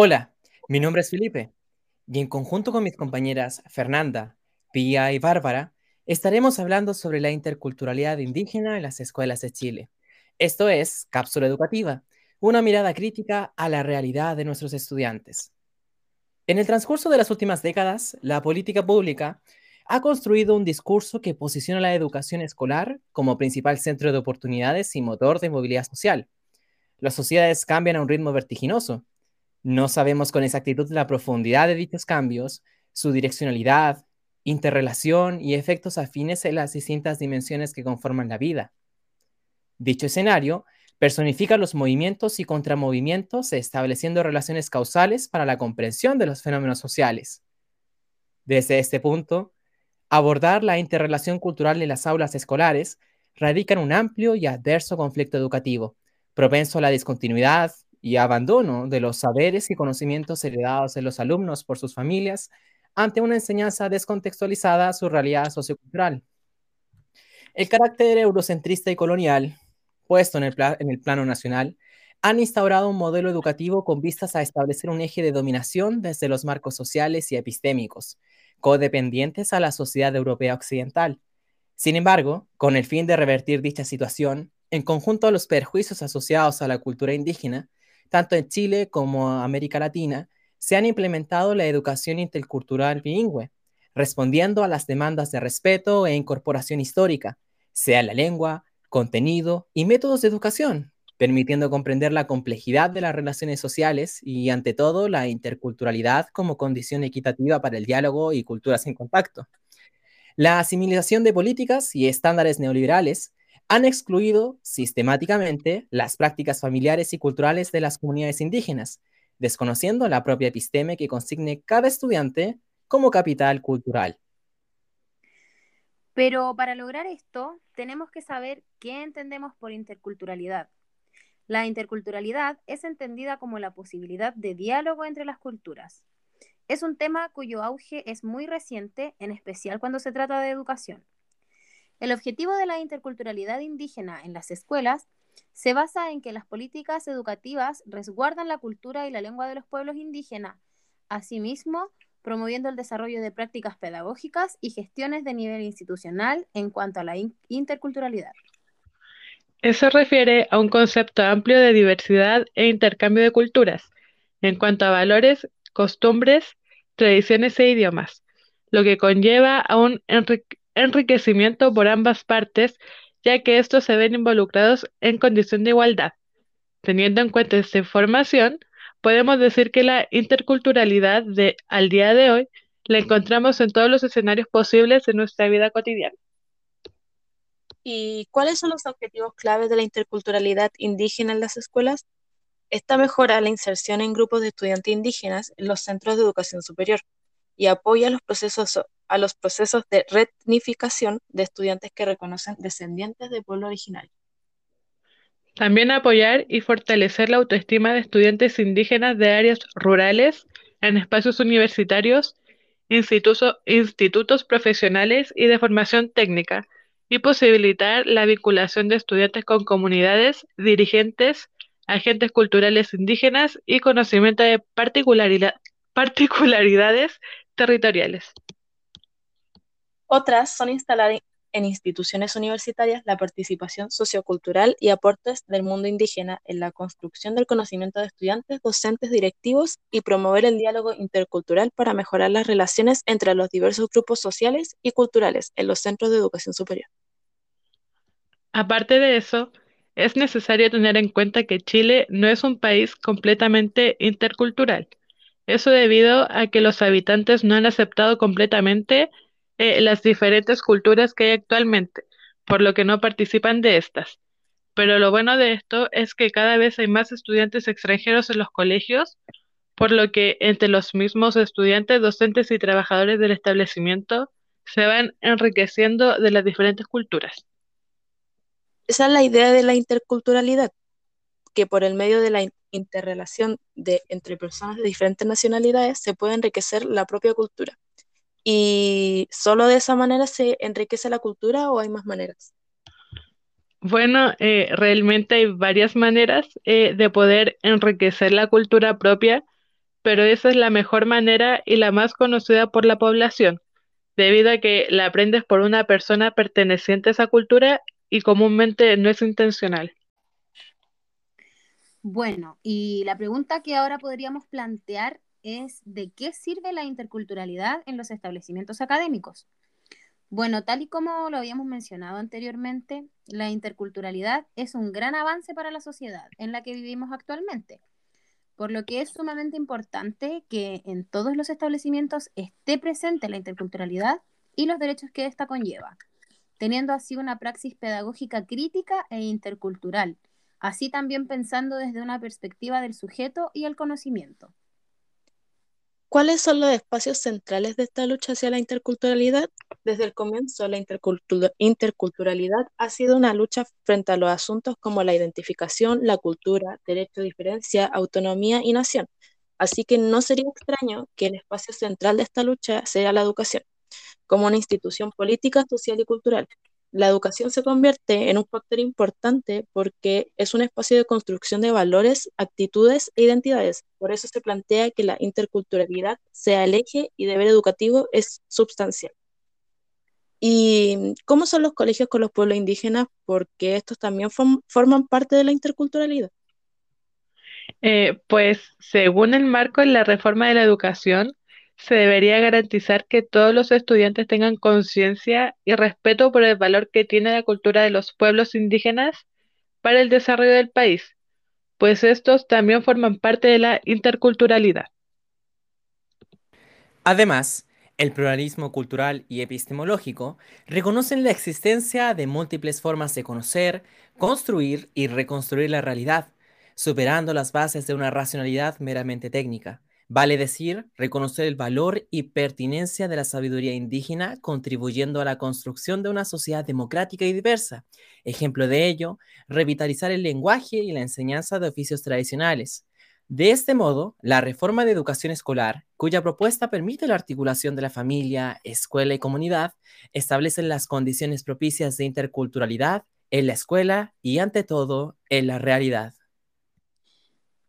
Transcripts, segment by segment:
Hola, mi nombre es Felipe y en conjunto con mis compañeras Fernanda, Pía y Bárbara, estaremos hablando sobre la interculturalidad indígena en las escuelas de Chile. Esto es Cápsula Educativa, una mirada crítica a la realidad de nuestros estudiantes. En el transcurso de las últimas décadas, la política pública ha construido un discurso que posiciona la educación escolar como principal centro de oportunidades y motor de movilidad social. Las sociedades cambian a un ritmo vertiginoso no sabemos con exactitud la profundidad de dichos cambios, su direccionalidad, interrelación y efectos afines en las distintas dimensiones que conforman la vida. Dicho escenario personifica los movimientos y contramovimientos estableciendo relaciones causales para la comprensión de los fenómenos sociales. Desde este punto, abordar la interrelación cultural en las aulas escolares radica en un amplio y adverso conflicto educativo, propenso a la discontinuidad, y abandono de los saberes y conocimientos heredados de los alumnos por sus familias ante una enseñanza descontextualizada a su realidad sociocultural. El carácter eurocentrista y colonial, puesto en el, en el plano nacional, han instaurado un modelo educativo con vistas a establecer un eje de dominación desde los marcos sociales y epistémicos, codependientes a la sociedad europea occidental. Sin embargo, con el fin de revertir dicha situación, en conjunto a los perjuicios asociados a la cultura indígena, tanto en Chile como América Latina, se han implementado la educación intercultural bilingüe, respondiendo a las demandas de respeto e incorporación histórica, sea la lengua, contenido y métodos de educación, permitiendo comprender la complejidad de las relaciones sociales y, ante todo, la interculturalidad como condición equitativa para el diálogo y culturas en contacto. La asimilación de políticas y estándares neoliberales han excluido sistemáticamente las prácticas familiares y culturales de las comunidades indígenas, desconociendo la propia episteme que consigne cada estudiante como capital cultural. Pero para lograr esto, tenemos que saber qué entendemos por interculturalidad. La interculturalidad es entendida como la posibilidad de diálogo entre las culturas. Es un tema cuyo auge es muy reciente, en especial cuando se trata de educación. El objetivo de la interculturalidad indígena en las escuelas se basa en que las políticas educativas resguardan la cultura y la lengua de los pueblos indígenas, asimismo promoviendo el desarrollo de prácticas pedagógicas y gestiones de nivel institucional en cuanto a la interculturalidad. Eso refiere a un concepto amplio de diversidad e intercambio de culturas, en cuanto a valores, costumbres, tradiciones e idiomas, lo que conlleva a un enriquecimiento por ambas partes, ya que estos se ven involucrados en condición de igualdad. Teniendo en cuenta esta información, podemos decir que la interculturalidad de al día de hoy la encontramos en todos los escenarios posibles de nuestra vida cotidiana. ¿Y cuáles son los objetivos claves de la interculturalidad indígena en las escuelas? Esta mejora la inserción en grupos de estudiantes indígenas en los centros de educación superior y apoya los procesos a los procesos de retnificación de estudiantes que reconocen descendientes de pueblo originario. También apoyar y fortalecer la autoestima de estudiantes indígenas de áreas rurales en espacios universitarios, institutos profesionales y de formación técnica, y posibilitar la vinculación de estudiantes con comunidades, dirigentes, agentes culturales indígenas y conocimiento de particularidades territoriales. Otras son instalar en instituciones universitarias la participación sociocultural y aportes del mundo indígena en la construcción del conocimiento de estudiantes, docentes, directivos y promover el diálogo intercultural para mejorar las relaciones entre los diversos grupos sociales y culturales en los centros de educación superior. Aparte de eso, es necesario tener en cuenta que Chile no es un país completamente intercultural. Eso debido a que los habitantes no han aceptado completamente eh, las diferentes culturas que hay actualmente, por lo que no participan de estas. Pero lo bueno de esto es que cada vez hay más estudiantes extranjeros en los colegios, por lo que entre los mismos estudiantes, docentes y trabajadores del establecimiento se van enriqueciendo de las diferentes culturas. Esa es la idea de la interculturalidad, que por el medio de la interrelación de, entre personas de diferentes nacionalidades se puede enriquecer la propia cultura. ¿Y solo de esa manera se enriquece la cultura o hay más maneras? Bueno, eh, realmente hay varias maneras eh, de poder enriquecer la cultura propia, pero esa es la mejor manera y la más conocida por la población, debido a que la aprendes por una persona perteneciente a esa cultura y comúnmente no es intencional. Bueno, y la pregunta que ahora podríamos plantear es ¿de qué sirve la interculturalidad en los establecimientos académicos? Bueno, tal y como lo habíamos mencionado anteriormente, la interculturalidad es un gran avance para la sociedad en la que vivimos actualmente, por lo que es sumamente importante que en todos los establecimientos esté presente la interculturalidad y los derechos que ésta conlleva, teniendo así una praxis pedagógica crítica e intercultural, así también pensando desde una perspectiva del sujeto y el conocimiento. ¿Cuáles son los espacios centrales de esta lucha hacia la interculturalidad? Desde el comienzo, la interculturalidad ha sido una lucha frente a los asuntos como la identificación, la cultura, derecho a diferencia, autonomía y nación. Así que no sería extraño que el espacio central de esta lucha sea la educación, como una institución política, social y cultural, la educación se convierte en un factor importante porque es un espacio de construcción de valores, actitudes e identidades. Por eso se plantea que la interculturalidad sea el eje y deber educativo es sustancial. ¿Y cómo son los colegios con los pueblos indígenas? Porque estos también forman parte de la interculturalidad. Eh, pues según el marco en la reforma de la educación, se debería garantizar que todos los estudiantes tengan conciencia y respeto por el valor que tiene la cultura de los pueblos indígenas para el desarrollo del país, pues estos también forman parte de la interculturalidad. Además, el pluralismo cultural y epistemológico reconocen la existencia de múltiples formas de conocer, construir y reconstruir la realidad, superando las bases de una racionalidad meramente técnica. Vale decir, reconocer el valor y pertinencia de la sabiduría indígena, contribuyendo a la construcción de una sociedad democrática y diversa. Ejemplo de ello, revitalizar el lenguaje y la enseñanza de oficios tradicionales. De este modo, la reforma de educación escolar, cuya propuesta permite la articulación de la familia, escuela y comunidad, establece las condiciones propicias de interculturalidad en la escuela y, ante todo, en la realidad.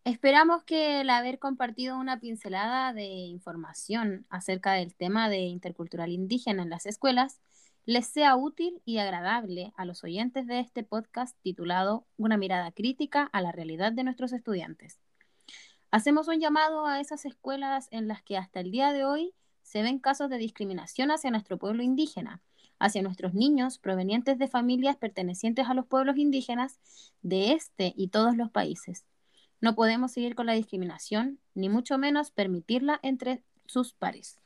Esperamos que el haber compartido una pincelada de información acerca del tema de intercultural indígena en las escuelas les sea útil y agradable a los oyentes de este podcast titulado Una mirada crítica a la realidad de nuestros estudiantes. Hacemos un llamado a esas escuelas en las que hasta el día de hoy se ven casos de discriminación hacia nuestro pueblo indígena, hacia nuestros niños provenientes de familias pertenecientes a los pueblos indígenas de este y todos los países. No podemos seguir con la discriminación, ni mucho menos permitirla entre sus pares.